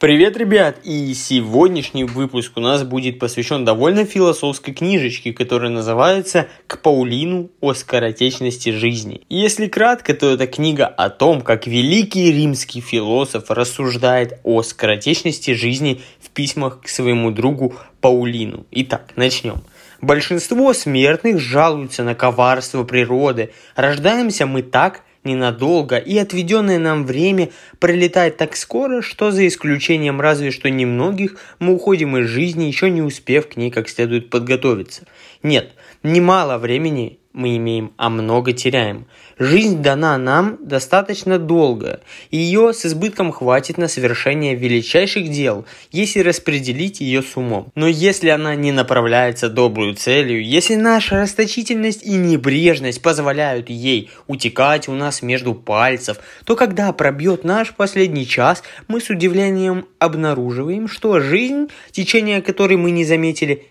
Привет, ребят! И сегодняшний выпуск у нас будет посвящен довольно философской книжечке, которая называется «К Паулину о скоротечности жизни». Если кратко, то это книга о том, как великий римский философ рассуждает о скоротечности жизни в письмах к своему другу Паулину. Итак, начнем. Большинство смертных жалуются на коварство природы. Рождаемся мы так, ненадолго, и отведенное нам время пролетает так скоро, что за исключением разве что немногих мы уходим из жизни, еще не успев к ней как следует подготовиться. Нет, немало времени мы имеем, а много теряем. Жизнь дана нам достаточно долго, и ее с избытком хватит на совершение величайших дел, если распределить ее с умом. Но если она не направляется добрую целью, если наша расточительность и небрежность позволяют ей утекать у нас между пальцев, то когда пробьет наш последний час, мы с удивлением обнаруживаем, что жизнь, течение которой мы не заметили,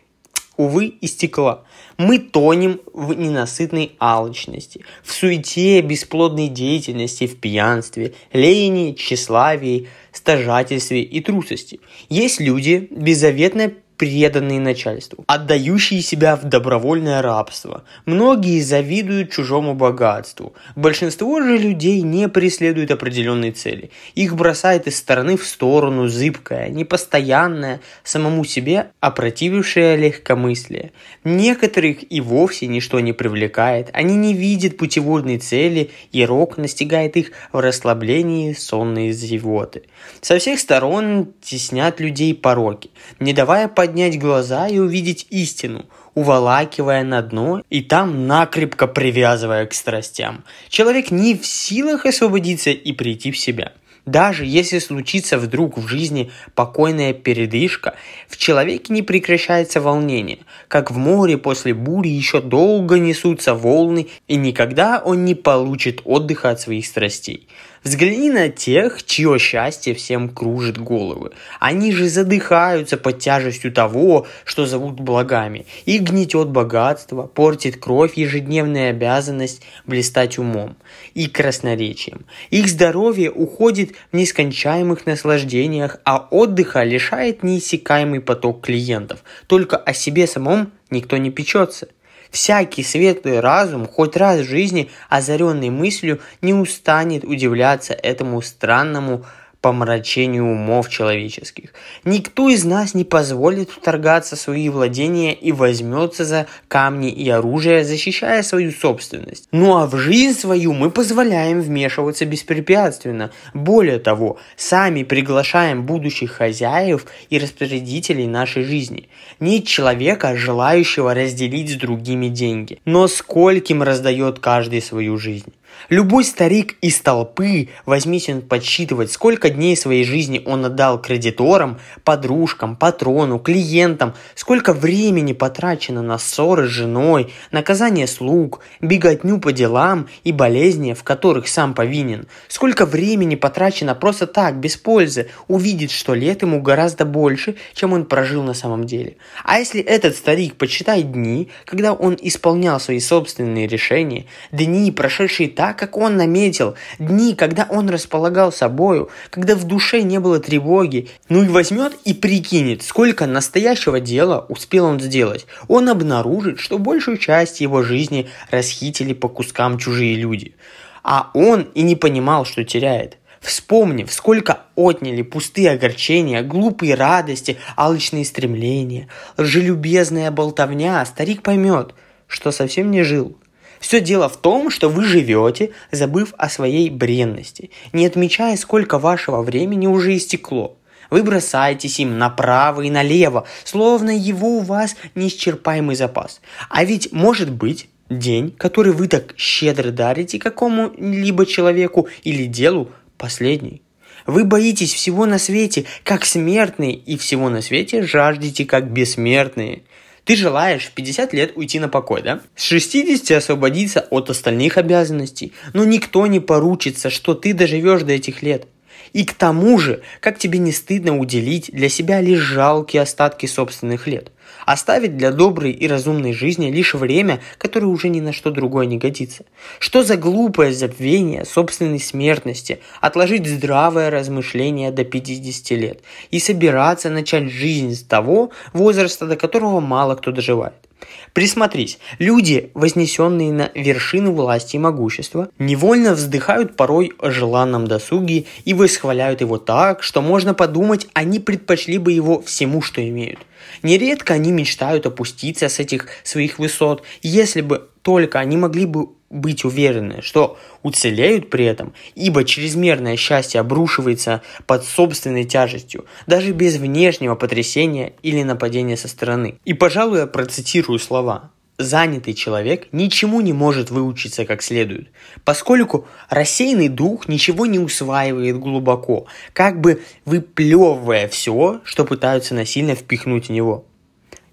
увы, истекла. Мы тонем в ненасытной алчности, в суете бесплодной деятельности, в пьянстве, лени, тщеславии, стяжательстве и трусости. Есть люди, беззаветно преданные начальству, отдающие себя в добровольное рабство. Многие завидуют чужому богатству. Большинство же людей не преследуют определенной цели. Их бросает из стороны в сторону зыбкое, непостоянное, самому себе опротивившее легкомыслие. Некоторых и вовсе ничто не привлекает. Они не видят путеводной цели, и рок настигает их в расслаблении сонные зевоты. Со всех сторон теснят людей пороки, не давая по поднять глаза и увидеть истину, уволакивая на дно и там накрепко привязывая к страстям. Человек не в силах освободиться и прийти в себя – даже если случится вдруг в жизни покойная передышка, в человеке не прекращается волнение. Как в море после бури еще долго несутся волны, и никогда он не получит отдыха от своих страстей. Взгляни на тех, чье счастье всем кружит головы. Они же задыхаются под тяжестью того, что зовут благами. Их гнетет богатство, портит кровь ежедневная обязанность блистать умом и красноречием. Их здоровье уходит в нескончаемых наслаждениях, а отдыха лишает неиссякаемый поток клиентов. Только о себе самом никто не печется. Всякий светлый разум, хоть раз в жизни озаренный мыслью, не устанет удивляться этому странному помрачению умов человеческих. Никто из нас не позволит вторгаться в свои владения и возьмется за камни и оружие, защищая свою собственность. Ну а в жизнь свою мы позволяем вмешиваться беспрепятственно. Более того, сами приглашаем будущих хозяев и распорядителей нашей жизни. Нет человека, желающего разделить с другими деньги. Но скольким раздает каждый свою жизнь. Любой старик из толпы, возьмись он подсчитывать, сколько дней своей жизни он отдал кредиторам, подружкам, патрону, клиентам, сколько времени потрачено на ссоры с женой, наказание слуг, беготню по делам и болезни, в которых сам повинен, сколько времени потрачено просто так, без пользы, увидит, что лет ему гораздо больше, чем он прожил на самом деле. А если этот старик почитает дни, когда он исполнял свои собственные решения, дни, прошедшие так, как он наметил, дни, когда он располагал собою, когда в душе не было тревоги. Ну и возьмет и прикинет, сколько настоящего дела успел он сделать. Он обнаружит, что большую часть его жизни расхитили по кускам чужие люди. А он и не понимал, что теряет. Вспомнив, сколько отняли пустые огорчения, глупые радости, алчные стремления, лжелюбезная болтовня, старик поймет, что совсем не жил, все дело в том, что вы живете, забыв о своей бренности, не отмечая, сколько вашего времени уже истекло. Вы бросаетесь им направо и налево, словно его у вас неисчерпаемый запас. А ведь может быть день, который вы так щедро дарите какому-либо человеку или делу, последний. Вы боитесь всего на свете, как смертные, и всего на свете жаждете, как бессмертные. Ты желаешь в 50 лет уйти на покой, да? С 60 освободиться от остальных обязанностей. Но никто не поручится, что ты доживешь до этих лет. И к тому же, как тебе не стыдно уделить для себя лишь жалкие остатки собственных лет? Оставить для доброй и разумной жизни лишь время, которое уже ни на что другое не годится. Что за глупое забвение собственной смертности, отложить здравое размышление до 50 лет и собираться начать жизнь с того возраста, до которого мало кто доживает. Присмотрись, люди, вознесенные на вершину власти и могущества, невольно вздыхают порой о желанном досуге и восхваляют его так, что можно подумать, они предпочли бы его всему, что имеют. Нередко они мечтают опуститься с этих своих высот, если бы только они могли бы быть уверены, что уцелеют при этом, ибо чрезмерное счастье обрушивается под собственной тяжестью, даже без внешнего потрясения или нападения со стороны. И, пожалуй, я процитирую слова. Занятый человек ничему не может выучиться как следует, поскольку рассеянный дух ничего не усваивает глубоко, как бы выплевывая все, что пытаются насильно впихнуть в него.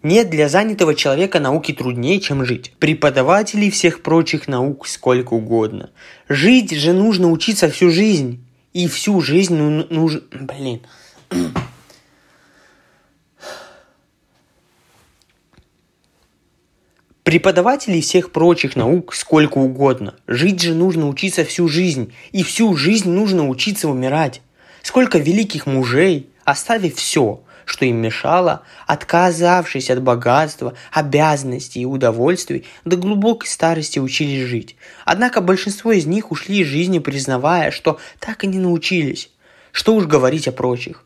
Нет для занятого человека науки труднее, чем жить. Преподавателей всех прочих наук сколько угодно. Жить же нужно учиться всю жизнь. И всю жизнь ну, нужно... Блин. Преподавателей всех прочих наук сколько угодно. Жить же нужно учиться всю жизнь. И всю жизнь нужно учиться умирать. Сколько великих мужей, оставив все, что им мешало, отказавшись от богатства, обязанностей и удовольствий, до глубокой старости учились жить. Однако большинство из них ушли из жизни, признавая, что так и не научились. Что уж говорить о прочих.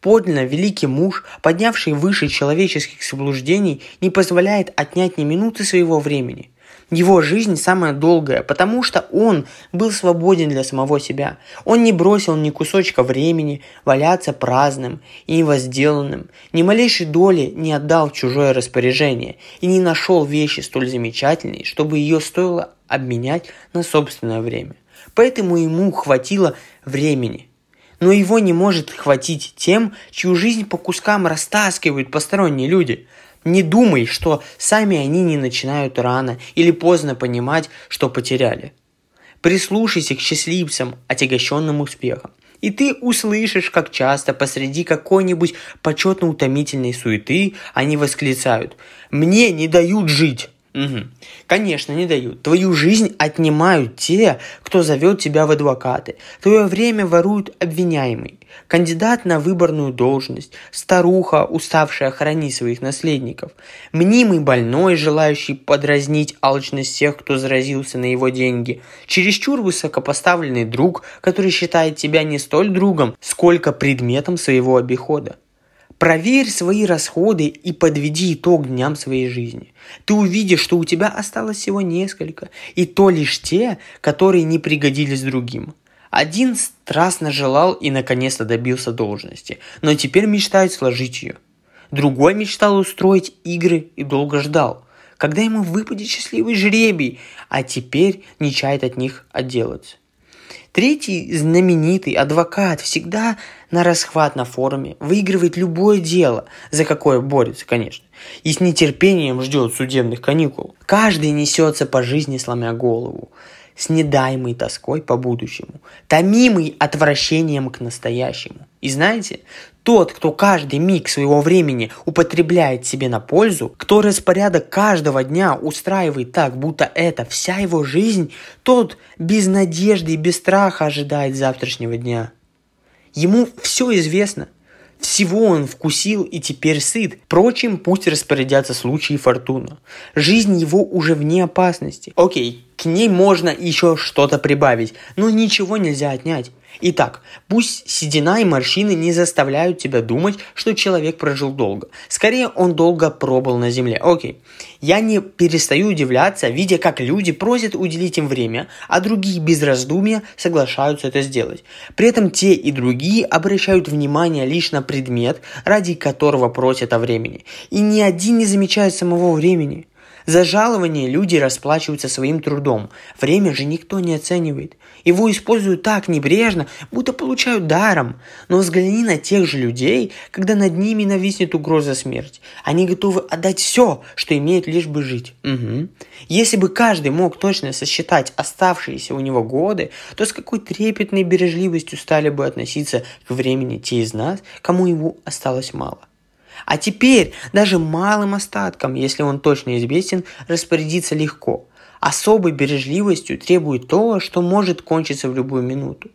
Подлинно великий муж, поднявший выше человеческих заблуждений, не позволяет отнять ни минуты своего времени – его жизнь самая долгая, потому что он был свободен для самого себя. Он не бросил ни кусочка времени валяться праздным и невозделанным, ни малейшей доли не отдал чужое распоряжение и не нашел вещи столь замечательной, чтобы ее стоило обменять на собственное время. Поэтому ему хватило времени. Но его не может хватить тем, чью жизнь по кускам растаскивают посторонние люди – не думай, что сами они не начинают рано или поздно понимать, что потеряли. Прислушайся к счастливцам, отягощенным успехом. И ты услышишь, как часто посреди какой-нибудь почетно-утомительной суеты они восклицают «Мне не дают жить!» Угу. Конечно, не дают. Твою жизнь отнимают те, кто зовет тебя в адвокаты. Твое время воруют обвиняемый. Кандидат на выборную должность, старуха, уставшая хранить своих наследников, мнимый больной, желающий подразнить алчность тех, кто заразился на его деньги, чересчур высокопоставленный друг, который считает тебя не столь другом, сколько предметом своего обихода. Проверь свои расходы и подведи итог дням своей жизни. Ты увидишь, что у тебя осталось всего несколько, и то лишь те, которые не пригодились другим. Один страстно желал и наконец-то добился должности, но теперь мечтает сложить ее. Другой мечтал устроить игры и долго ждал, когда ему выпадет счастливый жребий, а теперь не чает от них отделаться. Третий знаменитый адвокат всегда на расхват на форуме, выигрывает любое дело, за какое борется, конечно, и с нетерпением ждет судебных каникул. Каждый несется по жизни, сломя голову, с недаемой тоской по будущему, томимый отвращением к настоящему. И знаете, тот, кто каждый миг своего времени употребляет себе на пользу, кто распорядок каждого дня устраивает так, будто это вся его жизнь, тот без надежды и без страха ожидает завтрашнего дня. Ему все известно. Всего он вкусил и теперь сыт. Впрочем, пусть распорядятся случаи и фортуна. Жизнь его уже вне опасности. Окей, к ней можно еще что-то прибавить, но ничего нельзя отнять. Итак, пусть седина и морщины не заставляют тебя думать, что человек прожил долго. Скорее, он долго пробыл на земле. Окей. Я не перестаю удивляться, видя, как люди просят уделить им время, а другие без раздумья соглашаются это сделать. При этом те и другие обращают внимание лишь на предмет, ради которого просят о времени. И ни один не замечает самого времени. За жалование люди расплачиваются своим трудом. Время же никто не оценивает. Его используют так небрежно, будто получают даром. Но взгляни на тех же людей, когда над ними нависнет угроза смерти. Они готовы отдать все, что имеют, лишь бы жить. Угу. Если бы каждый мог точно сосчитать оставшиеся у него годы, то с какой трепетной бережливостью стали бы относиться к времени те из нас, кому его осталось мало. А теперь даже малым остатком, если он точно известен, распорядиться легко. Особой бережливостью требует то, что может кончиться в любую минуту.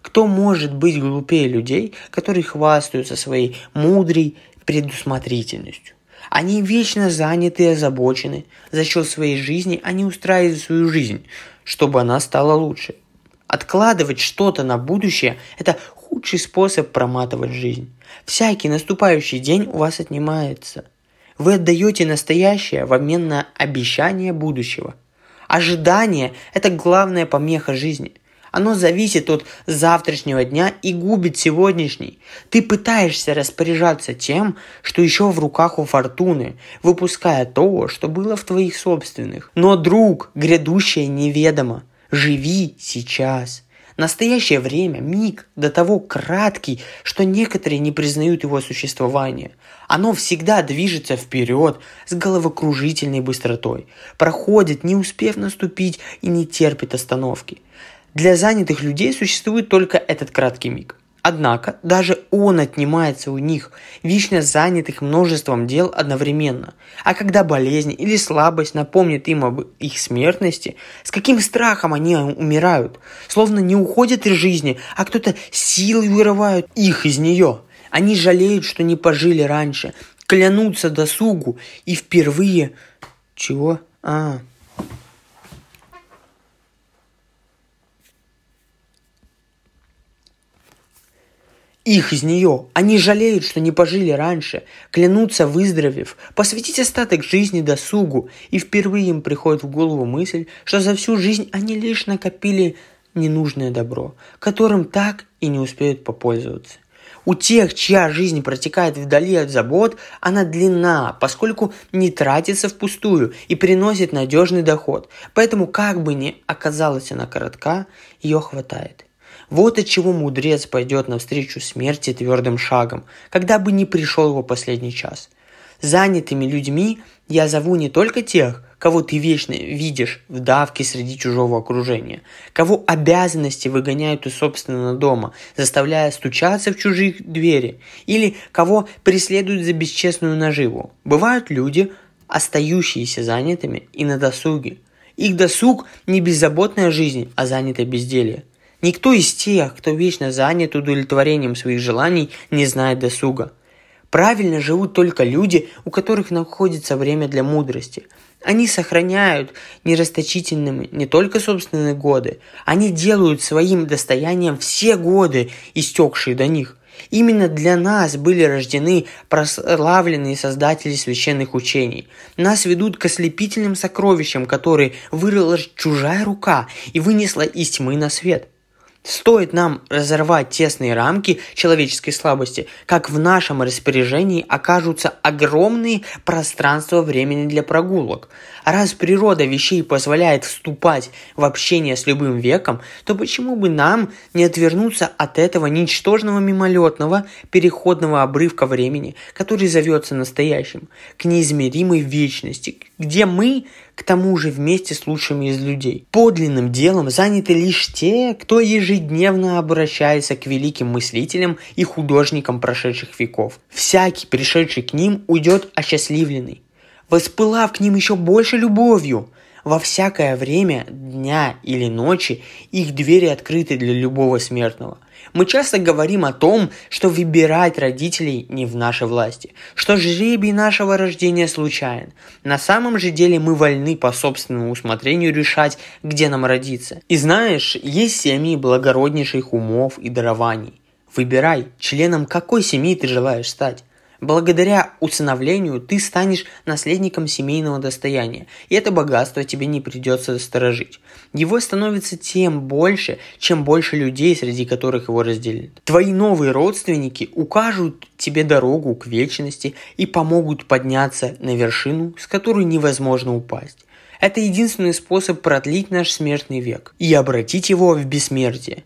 Кто может быть глупее людей, которые хвастаются своей мудрой предусмотрительностью? Они вечно заняты и озабочены. За счет своей жизни они устраивают свою жизнь, чтобы она стала лучше. Откладывать что-то на будущее – это худший способ проматывать жизнь. Всякий наступающий день у вас отнимается. Вы отдаете настоящее в обмен на обещание будущего. Ожидание – это главная помеха жизни. Оно зависит от завтрашнего дня и губит сегодняшний. Ты пытаешься распоряжаться тем, что еще в руках у фортуны, выпуская то, что было в твоих собственных. Но, друг, грядущее неведомо. Живи сейчас – Настоящее время, миг, до того краткий, что некоторые не признают его существование. Оно всегда движется вперед с головокружительной быстротой, проходит, не успев наступить и не терпит остановки. Для занятых людей существует только этот краткий миг. Однако даже он отнимается у них, вечно занятых множеством дел одновременно. А когда болезнь или слабость напомнит им об их смертности, с каким страхом они умирают, словно не уходят из жизни, а кто-то силой вырывает их из нее. Они жалеют, что не пожили раньше, клянутся досугу и впервые... Чего? А, их из нее. Они жалеют, что не пожили раньше, клянутся, выздоровев, посвятить остаток жизни досугу, и впервые им приходит в голову мысль, что за всю жизнь они лишь накопили ненужное добро, которым так и не успеют попользоваться. У тех, чья жизнь протекает вдали от забот, она длинна, поскольку не тратится впустую и приносит надежный доход. Поэтому, как бы ни оказалась она коротка, ее хватает. Вот от чего мудрец пойдет навстречу смерти твердым шагом, когда бы не пришел его последний час. Занятыми людьми я зову не только тех, кого ты вечно видишь в давке среди чужого окружения, кого обязанности выгоняют из собственного дома, заставляя стучаться в чужие двери, или кого преследуют за бесчестную наживу. Бывают люди, остающиеся занятыми и на досуге. Их досуг не беззаботная жизнь, а занятое безделье. Никто из тех, кто вечно занят удовлетворением своих желаний, не знает досуга. Правильно живут только люди, у которых находится время для мудрости. Они сохраняют нерасточительными не только собственные годы, они делают своим достоянием все годы, истекшие до них. Именно для нас были рождены прославленные создатели священных учений. Нас ведут к ослепительным сокровищам, которые вырыла чужая рука и вынесла из тьмы на свет – Стоит нам разорвать тесные рамки человеческой слабости, как в нашем распоряжении окажутся огромные пространства времени для прогулок. Раз природа вещей позволяет вступать в общение с любым веком, то почему бы нам не отвернуться от этого ничтожного мимолетного переходного обрывка времени, который зовется настоящим, к неизмеримой вечности, где мы к тому же вместе с лучшими из людей. Подлинным делом заняты лишь те, кто ежедневно обращается к великим мыслителям и художникам прошедших веков. Всякий, пришедший к ним, уйдет осчастливленный, воспылав к ним еще больше любовью. Во всякое время, дня или ночи, их двери открыты для любого смертного – мы часто говорим о том, что выбирать родителей не в нашей власти, что жребий нашего рождения случайен. На самом же деле мы вольны по собственному усмотрению решать, где нам родиться. И знаешь, есть семьи благороднейших умов и дарований. Выбирай, членом какой семьи ты желаешь стать. Благодаря усыновлению ты станешь наследником семейного достояния, и это богатство тебе не придется сторожить. Его становится тем больше, чем больше людей, среди которых его разделят. Твои новые родственники укажут тебе дорогу к вечности и помогут подняться на вершину, с которой невозможно упасть. Это единственный способ продлить наш смертный век и обратить его в бессмертие.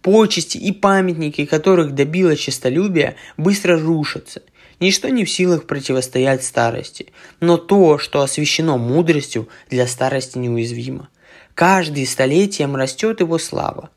Почести и памятники, которых добило честолюбие, быстро рушатся. Ничто не в силах противостоять старости, но то, что освящено мудростью, для старости неуязвимо. Каждый столетием растет его слава,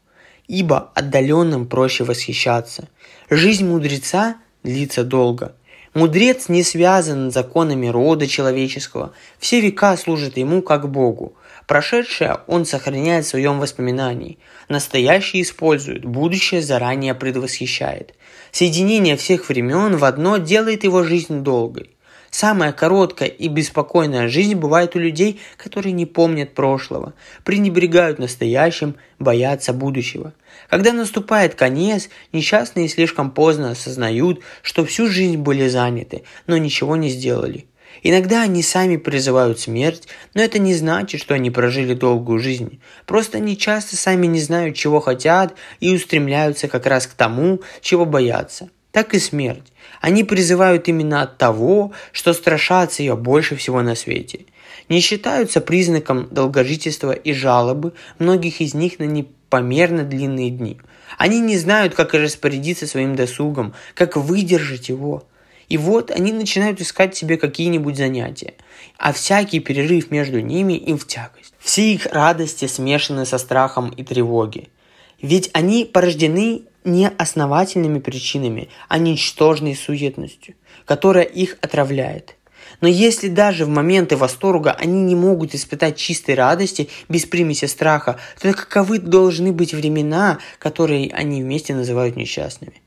ибо отдаленным проще восхищаться. Жизнь мудреца длится долго. Мудрец не связан законами рода человеческого, все века служат ему как Богу. Прошедшее он сохраняет в своем воспоминании, настоящее использует, будущее заранее предвосхищает. Соединение всех времен в одно делает его жизнь долгой. Самая короткая и беспокойная жизнь бывает у людей, которые не помнят прошлого, пренебрегают настоящим, боятся будущего. Когда наступает конец, несчастные слишком поздно осознают, что всю жизнь были заняты, но ничего не сделали. Иногда они сами призывают смерть, но это не значит, что они прожили долгую жизнь. Просто они часто сами не знают, чего хотят и устремляются как раз к тому, чего боятся. Так и смерть. Они призывают именно от того, что страшатся ее больше всего на свете. Не считаются признаком долгожительства и жалобы многих из них на непомерно длинные дни. Они не знают, как распорядиться своим досугом, как выдержать его – и вот они начинают искать себе какие-нибудь занятия, а всякий перерыв между ними им в тягость. Все их радости смешаны со страхом и тревоги. Ведь они порождены не основательными причинами, а ничтожной суетностью, которая их отравляет. Но если даже в моменты восторга они не могут испытать чистой радости без примеси страха, то каковы должны быть времена, которые они вместе называют несчастными?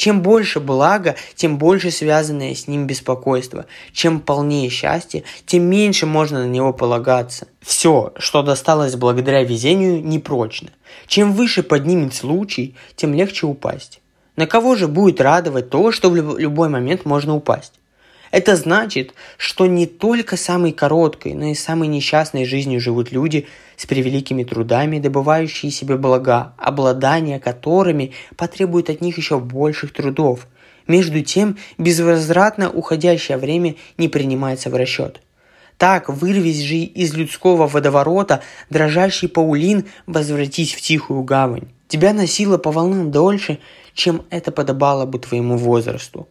Чем больше блага, тем больше связанное с ним беспокойство. Чем полнее счастье, тем меньше можно на него полагаться. Все, что досталось благодаря везению, непрочно. Чем выше поднимет случай, тем легче упасть. На кого же будет радовать то, что в любой момент можно упасть? Это значит, что не только самой короткой, но и самой несчастной жизнью живут люди с превеликими трудами, добывающие себе блага, обладание которыми потребует от них еще больших трудов. Между тем, безвозвратно уходящее время не принимается в расчет. Так, вырвись же из людского водоворота, дрожащий Паулин, возвратись в тихую гавань. Тебя носило по волнам дольше, чем это подобало бы твоему возрасту.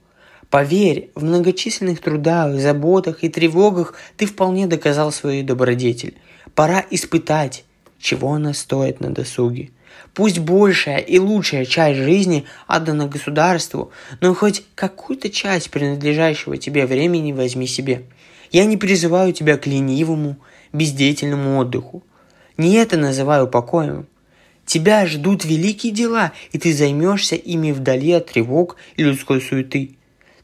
Поверь, в многочисленных трудах, заботах и тревогах ты вполне доказал свою добродетель. Пора испытать, чего она стоит на досуге. Пусть большая и лучшая часть жизни отдана государству, но хоть какую-то часть принадлежащего тебе времени возьми себе. Я не призываю тебя к ленивому, бездеятельному отдыху. Не это называю покоем. Тебя ждут великие дела, и ты займешься ими вдали от тревог и людской суеты –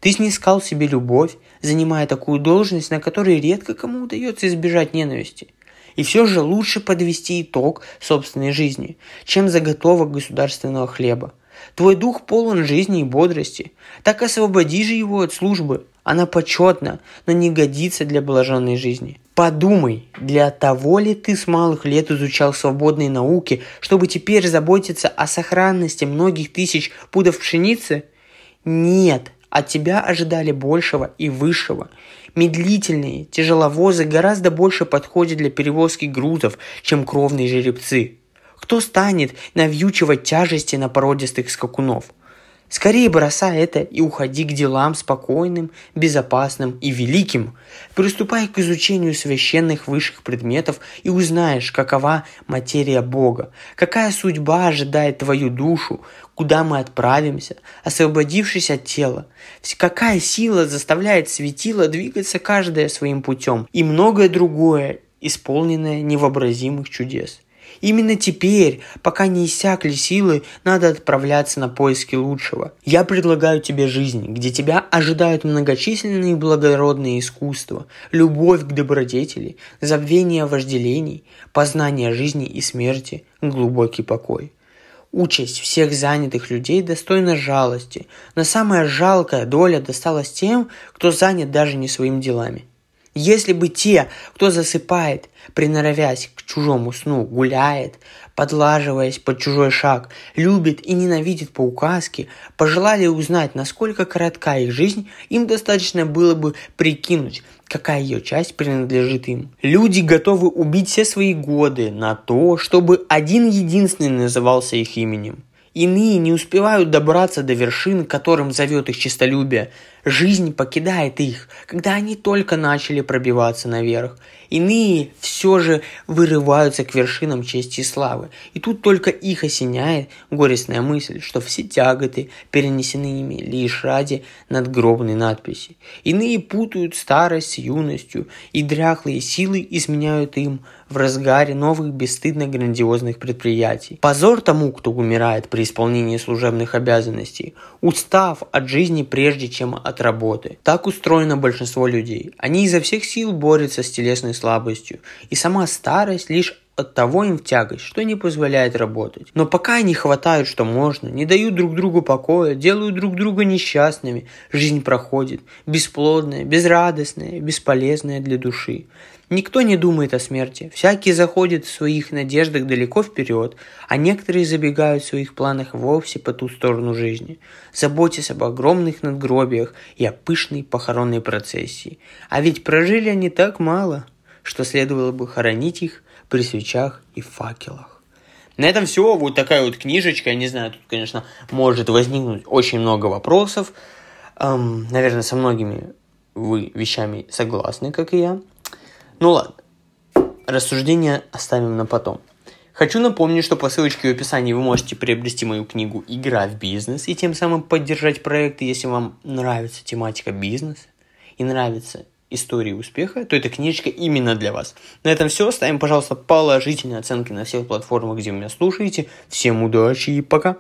ты снискал себе любовь, занимая такую должность, на которой редко кому удается избежать ненависти. И все же лучше подвести итог собственной жизни, чем заготовок государственного хлеба. Твой дух полон жизни и бодрости. Так освободи же его от службы. Она почетна, но не годится для блаженной жизни. Подумай, для того ли ты с малых лет изучал свободные науки, чтобы теперь заботиться о сохранности многих тысяч пудов пшеницы? Нет, от тебя ожидали большего и высшего. Медлительные тяжеловозы гораздо больше подходят для перевозки грузов, чем кровные жеребцы. Кто станет навьючивать тяжести на породистых скакунов – Скорее бросай это и уходи к делам спокойным, безопасным и великим. Приступай к изучению священных высших предметов и узнаешь, какова материя Бога, какая судьба ожидает твою душу, куда мы отправимся, освободившись от тела, какая сила заставляет светило двигаться каждое своим путем и многое другое, исполненное невообразимых чудес. Именно теперь, пока не иссякли силы, надо отправляться на поиски лучшего. Я предлагаю тебе жизнь, где тебя ожидают многочисленные благородные искусства, любовь к добродетели, забвение вожделений, познание жизни и смерти, глубокий покой. Участь всех занятых людей достойна жалости, но самая жалкая доля досталась тем, кто занят даже не своими делами. Если бы те, кто засыпает, приноровясь к чужому сну, гуляет, подлаживаясь под чужой шаг, любит и ненавидит по указке, пожелали узнать, насколько коротка их жизнь, им достаточно было бы прикинуть, какая ее часть принадлежит им. Люди готовы убить все свои годы на то, чтобы один единственный назывался их именем. Иные не успевают добраться до вершин, которым зовет их честолюбие. Жизнь покидает их, когда они только начали пробиваться наверх. Иные все же вырываются к вершинам чести и славы. И тут только их осеняет горестная мысль, что все тяготы перенесены ими лишь ради надгробной надписи. Иные путают старость с юностью, и дряхлые силы изменяют им в разгаре новых бесстыдно грандиозных предприятий. Позор тому, кто умирает при исполнении служебных обязанностей, устав от жизни прежде, чем от работы. Так устроено большинство людей. Они изо всех сил борются с телесной слабостью, и сама старость лишь от того им в тягость, что не позволяет работать. Но пока они хватают, что можно, не дают друг другу покоя, делают друг друга несчастными, жизнь проходит, бесплодная, безрадостная, бесполезная для души. Никто не думает о смерти, всякий заходит в своих надеждах далеко вперед, а некоторые забегают в своих планах вовсе по ту сторону жизни, заботясь об огромных надгробиях и о пышной похоронной процессии. А ведь прожили они так мало, что следовало бы хоронить их при свечах и факелах. На этом все. Вот такая вот книжечка. Я не знаю, тут, конечно, может возникнуть очень много вопросов. Эм, наверное, со многими вы вещами согласны, как и я. Ну ладно. Рассуждения оставим на потом. Хочу напомнить, что по ссылочке в описании вы можете приобрести мою книгу «Игра в бизнес» и тем самым поддержать проекты, если вам нравится тематика бизнеса и нравится истории успеха, то эта книжечка именно для вас. На этом все. Ставим, пожалуйста, положительные оценки на всех платформах, где меня слушаете. Всем удачи и пока!